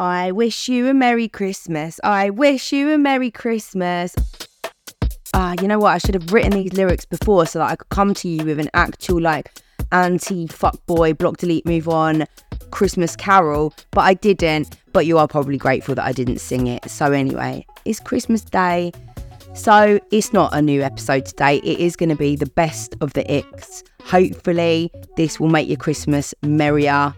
I wish you a Merry Christmas. I wish you a Merry Christmas. Ah, you know what? I should have written these lyrics before so that I could come to you with an actual like anti fuckboy block delete move on Christmas carol, but I didn't. But you are probably grateful that I didn't sing it. So anyway, it's Christmas Day. So it's not a new episode today. It is going to be the best of the icks. Hopefully, this will make your Christmas merrier.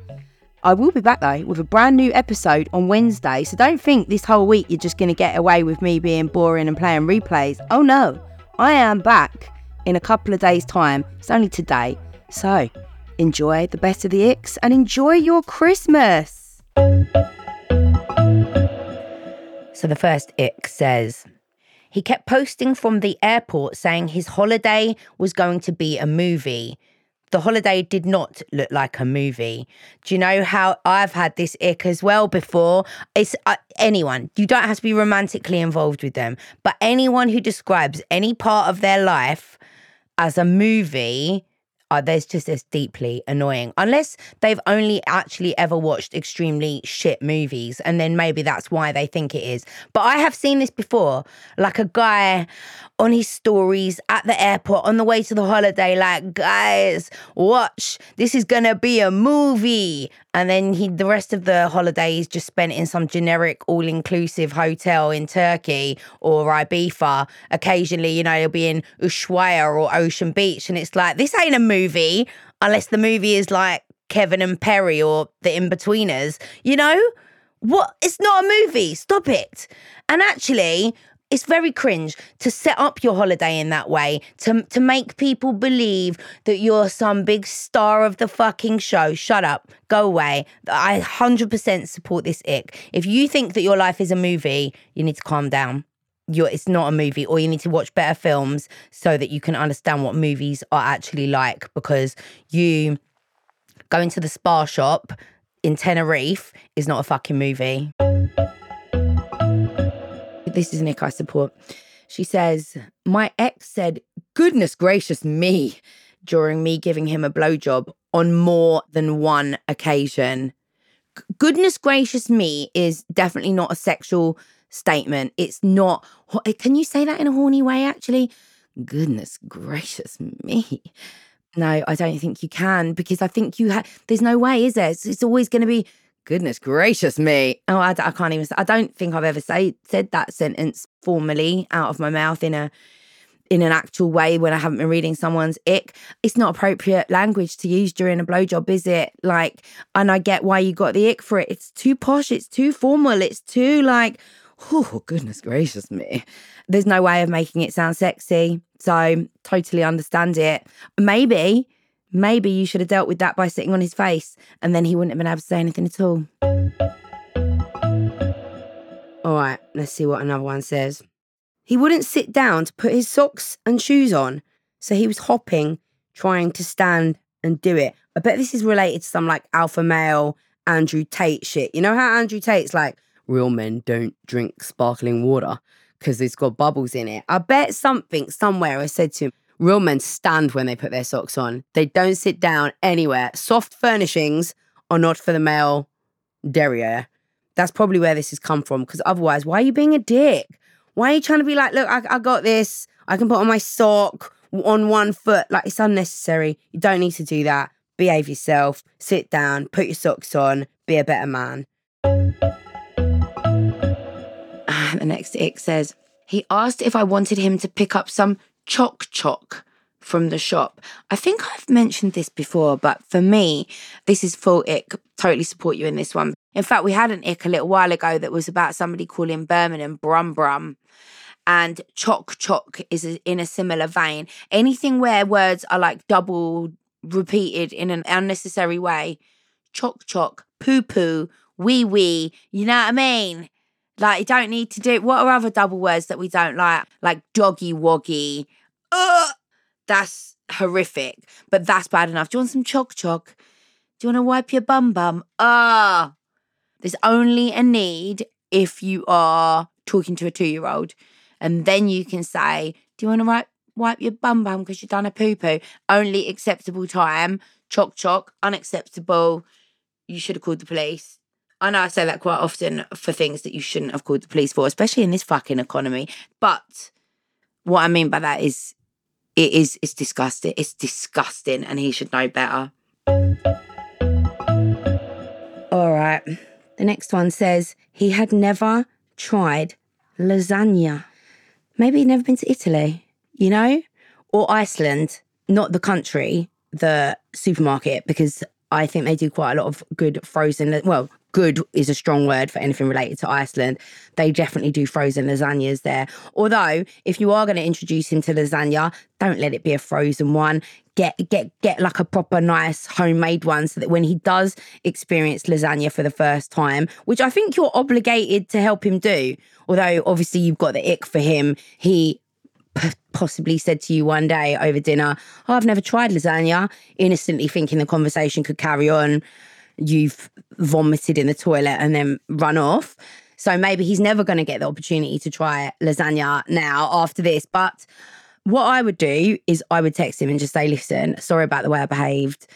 I will be back though with a brand new episode on Wednesday. So don't think this whole week you're just going to get away with me being boring and playing replays. Oh no, I am back in a couple of days' time. It's only today. So enjoy the best of the icks and enjoy your Christmas. So the first ick says, he kept posting from the airport saying his holiday was going to be a movie. The holiday did not look like a movie. Do you know how I've had this ick as well before? It's uh, anyone, you don't have to be romantically involved with them, but anyone who describes any part of their life as a movie uh, there's just it's deeply annoying. Unless they've only actually ever watched extremely shit movies and then maybe that's why they think it is. But i have seen this before like a guy on his stories at the airport on the way to the holiday like guys watch. This is gonna be a movie and then he the rest of the holidays just spent in some generic all-inclusive hotel in turkey or ibiza occasionally you know he'll be in ushuaia or ocean beach and it's like this ain't a movie movie unless the movie is like Kevin and Perry or The Inbetweeners. You know? What? It's not a movie. Stop it. And actually, it's very cringe to set up your holiday in that way to to make people believe that you're some big star of the fucking show. Shut up. Go away. I 100% support this ick. If you think that your life is a movie, you need to calm down you're, it's not a movie, or you need to watch better films so that you can understand what movies are actually like. Because you going to the spa shop in Tenerife is not a fucking movie. This is Nick I support. She says, My ex said, Goodness gracious me, during me giving him a blowjob on more than one occasion. Goodness gracious me is definitely not a sexual statement. It's not, eh, can you say that in a horny way, actually? Goodness gracious me. No, I don't think you can because I think you have, there's no way, is there? It's, it's always going to be, goodness gracious me. Oh, I, I can't even, I don't think I've ever say, said that sentence formally out of my mouth in a, in an actual way when I haven't been reading someone's ick. It's not appropriate language to use during a blowjob, is it? Like, and I get why you got the ick for it. It's too posh, it's too formal, it's too like, oh, goodness gracious me. There's no way of making it sound sexy. So, totally understand it. Maybe, maybe you should have dealt with that by sitting on his face and then he wouldn't have been able to say anything at all. All right, let's see what another one says. He wouldn't sit down to put his socks and shoes on, so he was hopping, trying to stand and do it. I bet this is related to some like alpha male Andrew Tate shit. You know how Andrew Tate's like, real men don't drink sparkling water because it's got bubbles in it. I bet something somewhere I said to him, real men stand when they put their socks on. They don't sit down anywhere. Soft furnishings are not for the male derriere. That's probably where this has come from because otherwise, why are you being a dick? Why are you trying to be like, look, I, I got this. I can put on my sock on one foot. Like, it's unnecessary. You don't need to do that. Behave yourself. Sit down. Put your socks on. Be a better man. Ah, the next ick says, he asked if I wanted him to pick up some choc choc from the shop. I think I've mentioned this before, but for me, this is full ick. Totally support you in this one. In fact, we had an ick a little while ago that was about somebody calling Birmingham Brum Brum. And choc choc is in a similar vein. Anything where words are like double repeated in an unnecessary way. Choc choc, poo poo, wee wee, you know what I mean? Like, you don't need to do. What are other double words that we don't like? Like doggy woggy. Ugh, that's horrific. But that's bad enough. Do you want some choc choc? Do you want to wipe your bum bum? Ah, there's only a need if you are talking to a two year old, and then you can say, "Do you want to wipe wipe your bum bum because you've done a poo poo?" Only acceptable time. Choc choc, unacceptable. You should have called the police. I know I say that quite often for things that you shouldn't have called the police for, especially in this fucking economy. But what I mean by that is it is it's disgusting. It's disgusting and he should know better. All right. The next one says he had never tried lasagna. Maybe he'd never been to Italy, you know? Or Iceland, not the country, the supermarket, because I think they do quite a lot of good frozen, well, good is a strong word for anything related to Iceland. They definitely do frozen lasagnas there. Although, if you are going to introduce him to lasagna, don't let it be a frozen one. Get get get like a proper nice homemade one so that when he does experience lasagna for the first time, which I think you're obligated to help him do. Although obviously you've got the ick for him, he possibly said to you one day over dinner, oh, I've never tried lasagna, innocently thinking the conversation could carry on you've vomited in the toilet and then run off. So maybe he's never going to get the opportunity to try lasagna now after this. But what I would do is I would text him and just say, listen, sorry about the way I behaved,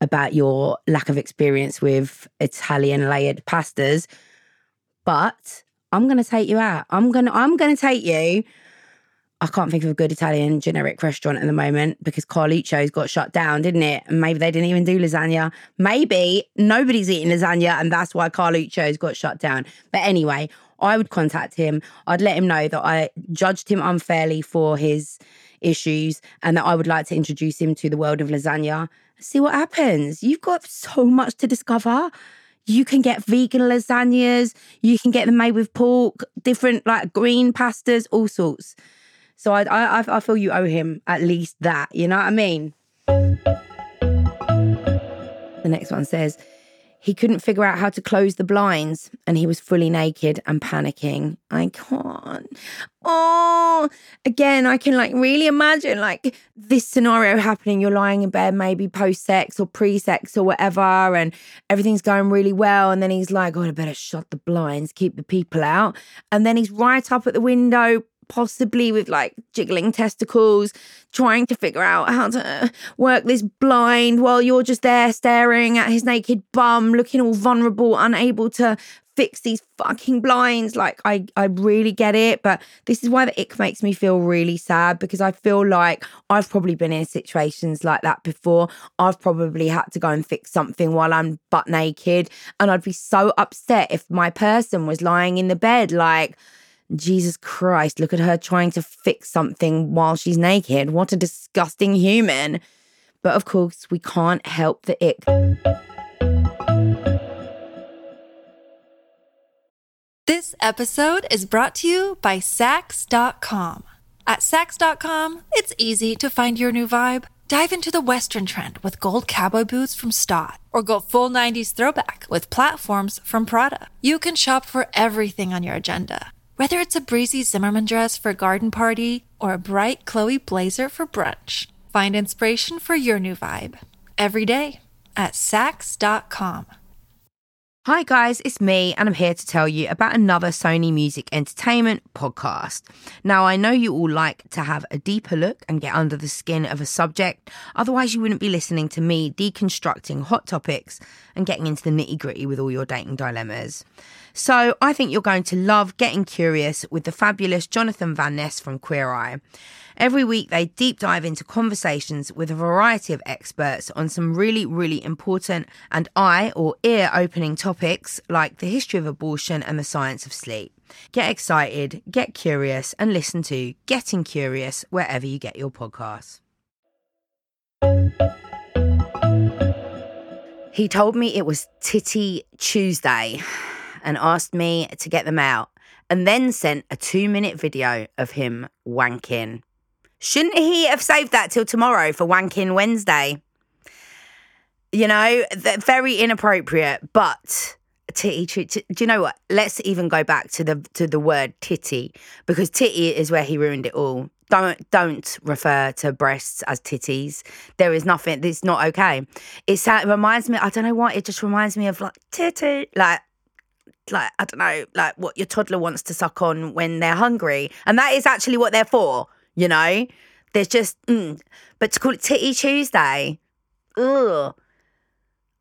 about your lack of experience with Italian layered pastas, but I'm going to take you out. I'm going to I'm to take you I can't think of a good Italian generic restaurant at the moment because Carluccio's got shut down, didn't it? And maybe they didn't even do lasagna. Maybe nobody's eating lasagna and that's why Carluccio's got shut down. But anyway, I would contact him. I'd let him know that I judged him unfairly for his issues and that I would like to introduce him to the world of lasagna. See what happens. You've got so much to discover. You can get vegan lasagnas, you can get them made with pork, different like green pastas, all sorts. So I, I, I feel you owe him at least that. You know what I mean? The next one says, he couldn't figure out how to close the blinds and he was fully naked and panicking. I can't. Oh, again, I can like really imagine like this scenario happening. You're lying in bed, maybe post sex or pre sex or whatever, and everything's going really well. And then he's like, Oh, I better shut the blinds, keep the people out. And then he's right up at the window, possibly with like jiggling testicles, trying to figure out how to work this blind while you're just there staring at his naked bum, looking all vulnerable, unable to fix these fucking blinds. Like I I really get it, but this is why the ick makes me feel really sad because I feel like I've probably been in situations like that before. I've probably had to go and fix something while I'm butt naked and I'd be so upset if my person was lying in the bed like Jesus Christ, look at her trying to fix something while she's naked. What a disgusting human. But of course, we can't help the ick. This episode is brought to you by Saks.com. At Saks.com, it's easy to find your new vibe. Dive into the Western trend with gold cowboy boots from Staud, or go full 90s throwback with platforms from Prada. You can shop for everything on your agenda whether it's a breezy Zimmermann dress for a garden party or a bright Chloe blazer for brunch, find inspiration for your new vibe every day at Saks.com. Hi, guys, it's me, and I'm here to tell you about another Sony Music Entertainment podcast. Now, I know you all like to have a deeper look and get under the skin of a subject, otherwise, you wouldn't be listening to me deconstructing hot topics and getting into the nitty gritty with all your dating dilemmas. So I think you're going to love getting curious with the fabulous Jonathan Van Ness from Queer Eye. Every week, they deep dive into conversations with a variety of experts on some really, really important and eye or ear opening topics like the history of abortion and the science of sleep. Get excited, get curious, and listen to Getting Curious wherever you get your podcasts. He told me it was Titty Tuesday and asked me to get them out, and then sent a two minute video of him wanking. Shouldn't he have saved that till tomorrow for Wanking Wednesday? You know, very inappropriate, but titty treat. Do you know what? Let's even go back to the to the word titty because titty is where he ruined it all. Don't don't refer to breasts as titties. There is nothing. It's not okay. It's, it reminds me. I don't know what. It just reminds me of like titty, like like I don't know, like what your toddler wants to suck on when they're hungry, and that is actually what they're for. You know, there's just, mm. but to call it Titty Tuesday, ugh.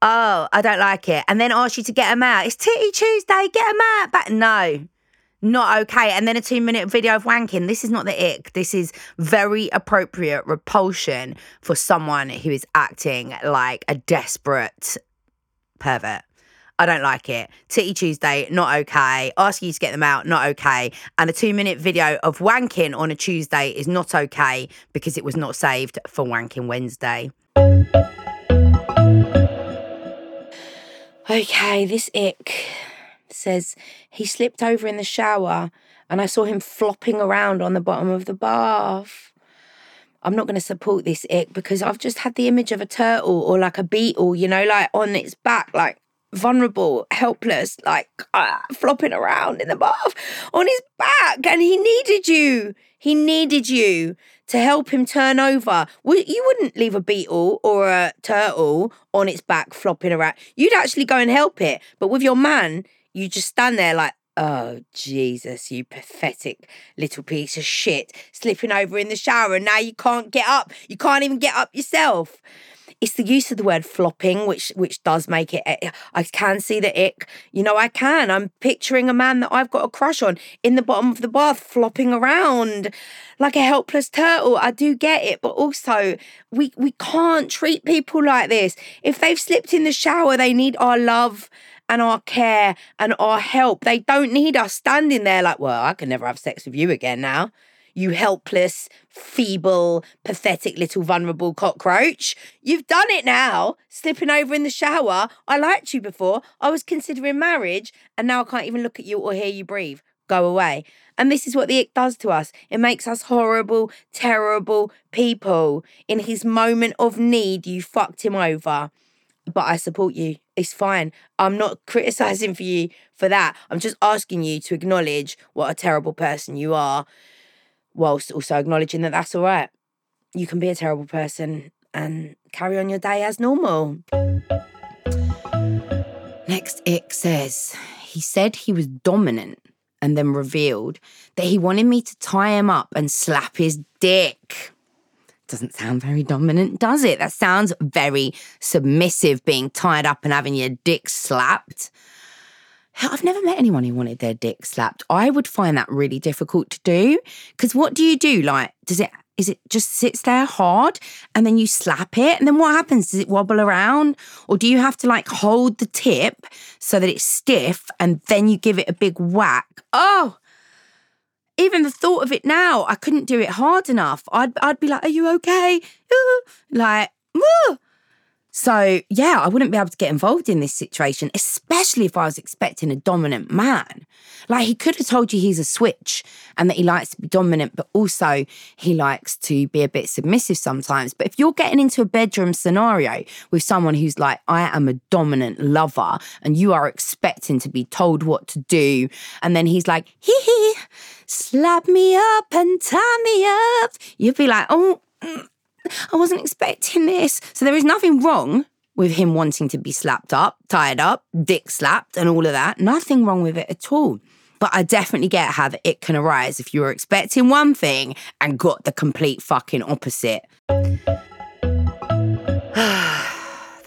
Oh, I don't like it. And then ask you to get them out. It's Titty Tuesday, get them out. But no, not okay. And then a two minute video of wanking. This is not the ick. This is very appropriate repulsion for someone who is acting like a desperate pervert. I don't like it. Titty Tuesday, not okay. Ask you to get them out, not okay. And a two minute video of wanking on a Tuesday is not okay because it was not saved for Wanking Wednesday. Okay, this ick says he slipped over in the shower and I saw him flopping around on the bottom of the bath. I'm not going to support this ick because I've just had the image of a turtle or like a beetle, you know, like on its back, like vulnerable, helpless, like uh, flopping around in the bath on his back. And he needed you. He needed you to help him turn over. You wouldn't leave a beetle or a turtle on its back flopping around. You'd actually go and help it. But with your man, you just stand there like, Oh, Jesus, you pathetic little piece of shit, slipping over in the shower, and now you can't get up. You can't even get up yourself it's the use of the word flopping which which does make it eh, i can see the ick. You know i can. I'm picturing a man that i've got a crush on in the bottom of the bath flopping around like a helpless turtle. I do get it but also we we can't treat people like this. If they've slipped in the shower they need our love and our care and our help. They don't need us standing there like well i can never have sex with you again now you helpless, feeble, pathetic little vulnerable cockroach. You've done it now, slipping over in the shower. I liked you before. I was considering marriage, and now I can't even look at you or hear you breathe. Go away. And this is what the ick does to us. It makes us horrible, terrible people. In his moment of need, you fucked him over. But I support you. It's fine. I'm not criticizing for you for that. I'm just asking you to acknowledge what a terrible person you are whilst also acknowledging that that's all right. You can be a terrible person and carry on your day as normal. Next, Ick says he said he was dominant and then revealed that he wanted me to tie him up and slap his dick. Doesn't sound very dominant, does it? That sounds very submissive being tied up and having your dick slapped. I've never met anyone who wanted their dick slapped. I would find that really difficult to do because what do you do? Like, does it is it just sits there hard and then you slap it and then what happens? Does it wobble around or do you have to like hold the tip so that it's stiff and then you give it a big whack? Oh, even the thought of it now, I couldn't do it hard enough. I'd I'd be like, "Are you okay?" Like, Woo! So, yeah, I wouldn't be able to get involved in this situation, especially if I was expecting a dominant man. Like, he could have told you he's a switch and that he likes to be dominant, but also he likes to be a bit submissive sometimes. But if you're getting into a bedroom scenario with someone who's like, I am a dominant lover, and you are expecting to be told what to do, and then he's like, hee hee, slap me up and tie me up, you'd be like, oh, mm, I wasn't expecting this. So there is nothing wrong with him wanting to be slapped up, tied up, dick slapped, and all of that. Nothing wrong with it at all. But I definitely get how it can arise if you were expecting one thing and got the complete fucking opposite. the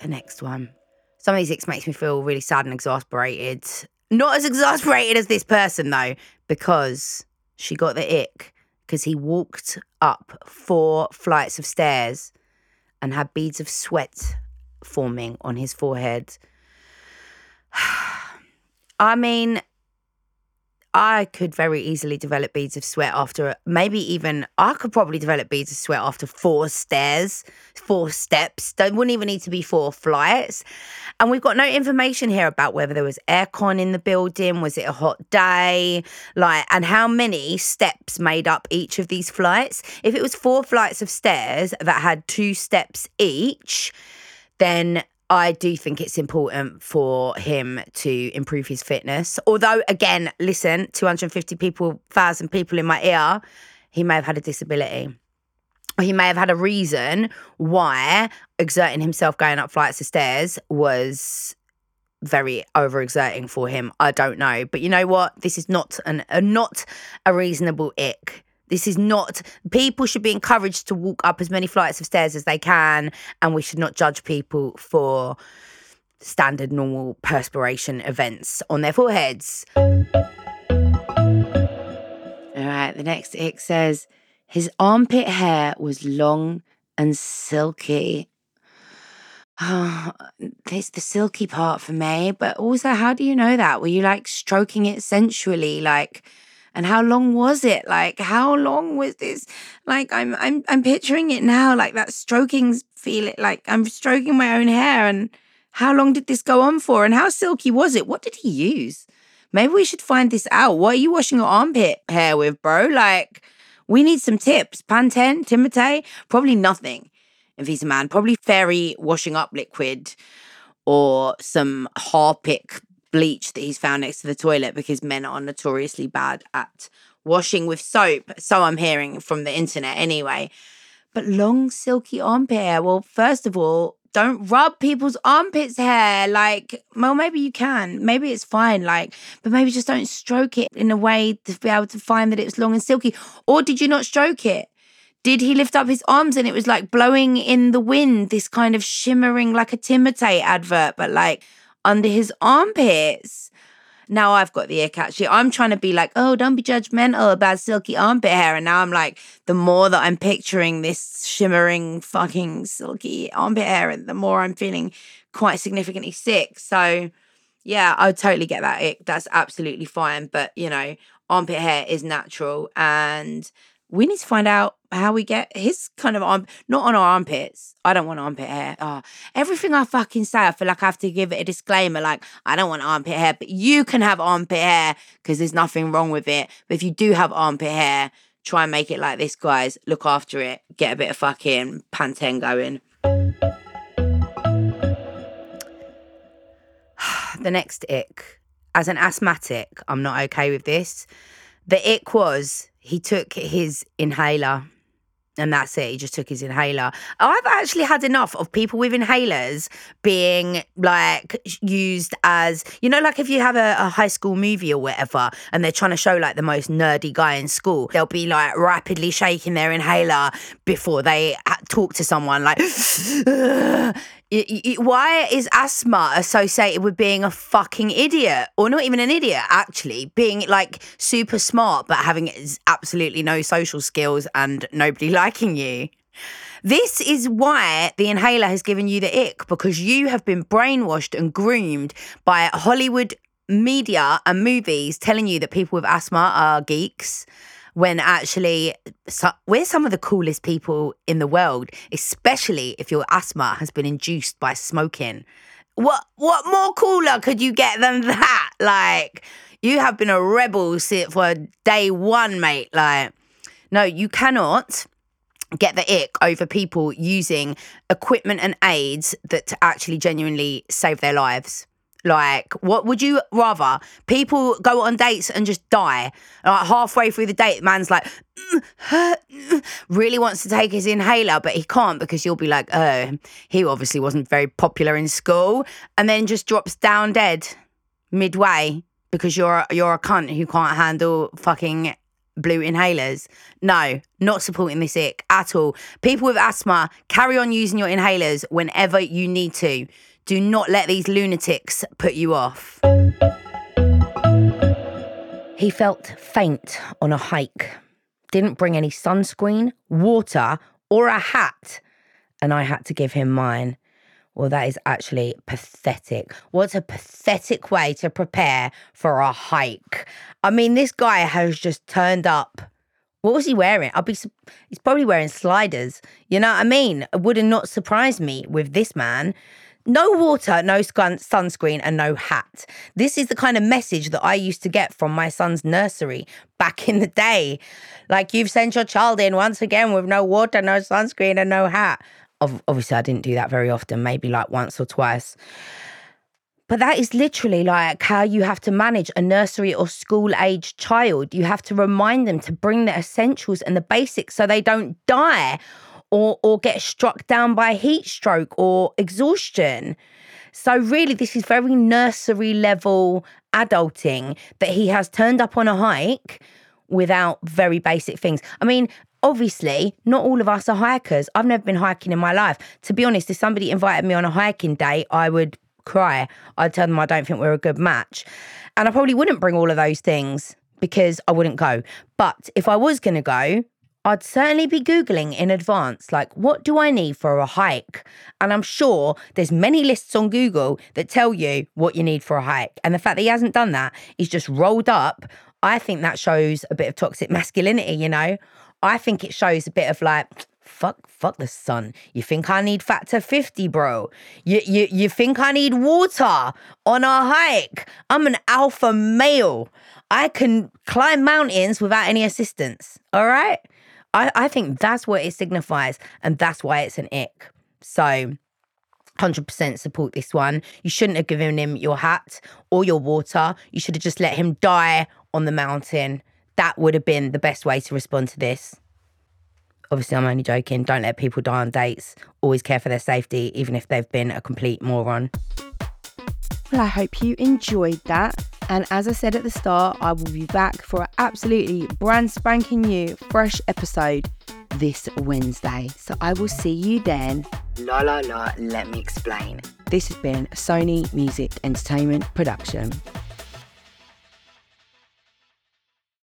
next one. Some of these icks makes me feel really sad and exasperated. Not as exasperated as this person though, because she got the ick because he walked up four flights of stairs and had beads of sweat forming on his forehead. I mean, I could very easily develop beads of sweat after maybe even I could probably develop beads of sweat after four stairs, four steps. There wouldn't even need to be four flights. And we've got no information here about whether there was aircon in the building, was it a hot day, like, and how many steps made up each of these flights. If it was four flights of stairs that had two steps each, then I do think it's important for him to improve his fitness. Although, again, listen, 250 people, 1,000 people in my ear, he may have had a disability. He may have had a reason why exerting himself going up flights of stairs was very overexerting for him. I don't know. But you know what? This is not an a, not a reasonable ick. This is not people should be encouraged to walk up as many flights of stairs as they can and we should not judge people for standard normal perspiration events on their foreheads. All right, the next ick says his armpit hair was long and silky. Oh, it's the silky part for me. But also, how do you know that? Were you like stroking it sensually? Like, and how long was it? Like, how long was this? Like, I'm I'm I'm picturing it now, like that stroking feeling, like I'm stroking my own hair. And how long did this go on for? And how silky was it? What did he use? Maybe we should find this out. What are you washing your armpit hair with, bro? Like, we need some tips. Pantene, Timotei, probably nothing if he's a man, probably fairy washing up liquid or some Harpic bleach that he's found next to the toilet because men are notoriously bad at washing with soap. So I'm hearing from the internet anyway. But long, silky armpit hair. Well, first of all, don't rub people's armpits hair. Like, well, maybe you can. Maybe it's fine. Like, but maybe just don't stroke it in a way to be able to find that it's long and silky. Or did you not stroke it? did he lift up his arms and it was like blowing in the wind, this kind of shimmering like a Timotei advert, but like under his armpits? Now I've got the ick actually. I'm trying to be like, oh, don't be judgmental about silky armpit hair. And now I'm like, the more that I'm picturing this shimmering fucking silky armpit hair, and the more I'm feeling quite significantly sick. So yeah, I totally get that ick. That's absolutely fine. But you know, armpit hair is natural and we need to find out how we get his kind of arm, not on our armpits. I don't want armpit hair. Oh, everything I fucking say, I feel like I have to give it a disclaimer. Like, I don't want armpit hair, but you can have armpit hair because there's nothing wrong with it. But if you do have armpit hair, try and make it like this, guys. Look after it. Get a bit of fucking Pantene going. the next ick. As an asthmatic, I'm not okay with this. The ick was he took his inhaler and that's it. He just took his inhaler. Oh, I've actually had enough of people with inhalers being like used as, you know, like if you have a, a, high school movie or whatever and they're trying to show like the most nerdy guy in school, they'll be like rapidly shaking their inhaler before they uh, talk to someone like, why is asthma associated with being a fucking idiot? Or not even an idiot actually. Being like super smart but having absolutely no social skills and nobody liking you. This is why the inhaler has given you the ick because you have been brainwashed and groomed by hollywood media and movies telling you that people with asthma are geeks when actually so, we're some of the coolest people in the world, especially if your asthma has been induced by smoking. What what more cooler could you get than that? Like you have been a rebel for day one, mate. Like no, you cannot get the ick over people using equipment and aids that actually genuinely save their lives. Like, what would you rather? People go on dates and just die. Like halfway through the date, the man's like, mm, mm, really wants to take his inhaler, but he can't because you'll be like, oh, he obviously wasn't very popular in school, and then just drops down dead midway because you're you're a cunt who can't handle fucking blue inhalers. No, not supporting this ick at all. People with asthma, carry on using your inhalers whenever you need to. Do not let these lunatics put you off. He felt faint on a hike, didn't bring any sunscreen, water, or a hat, and I had to give him mine. Well, that is actually pathetic. What a pathetic way to prepare for a hike. I mean, this guy has just turned up. What was he wearing? I'll be. He's probably wearing sliders. You know what I mean? It would not surprise me with this man. No water, no sunscreen, and no hat. This is the kind of message that I used to get from my son's nursery back in the day. Like, you've sent your child in once again with no water, no sunscreen, and no hat. obviously, I didn't do that very often, maybe like once or twice. But that is literally like how you have to manage a nursery or school age child. You have to remind them to bring the essentials and the basics so they don't die or, or get struck down by heat stroke or exhaustion. So, really, this is very nursery level adulting that he has turned up on a hike without very basic things. I mean, obviously, not all of us are hikers. I've never been hiking in my life. To be honest, if somebody invited me on a hiking day, I would cry. I'd tell them I don't think we're a good match. And I probably wouldn't bring all of those things because I wouldn't go. But if I was going to go, I'd certainly be Googling in advance, like, what do I need for a hike? And I'm sure there's many lists on Google that tell you what you need for a hike. And the fact that he hasn't done that, he's just rolled up. I think that shows a bit of toxic masculinity, you know? I think it shows a bit of like, fuck, fuck the sun. You think I need factor 50, bro? You, you, you think I need water on a hike? I'm an alpha male. I can climb mountains without any assistance. All right? I, I think that's what it signifies, and that's why it's an ick. So, 100% support this one. You shouldn't have given him your hat or your water. You should have just let him die on the mountain. That would have been the best way to respond to this. Obviously, I'm only joking. Don't let people die on dates. Always care for their safety, even if they've been a complete moron. Well, I hope you enjoyed that. And as I said at the start, I will be back for an absolutely brand spanking new, fresh episode this Wednesday. So I will see you then. La la la, let me explain. This has been Sony Music Entertainment production.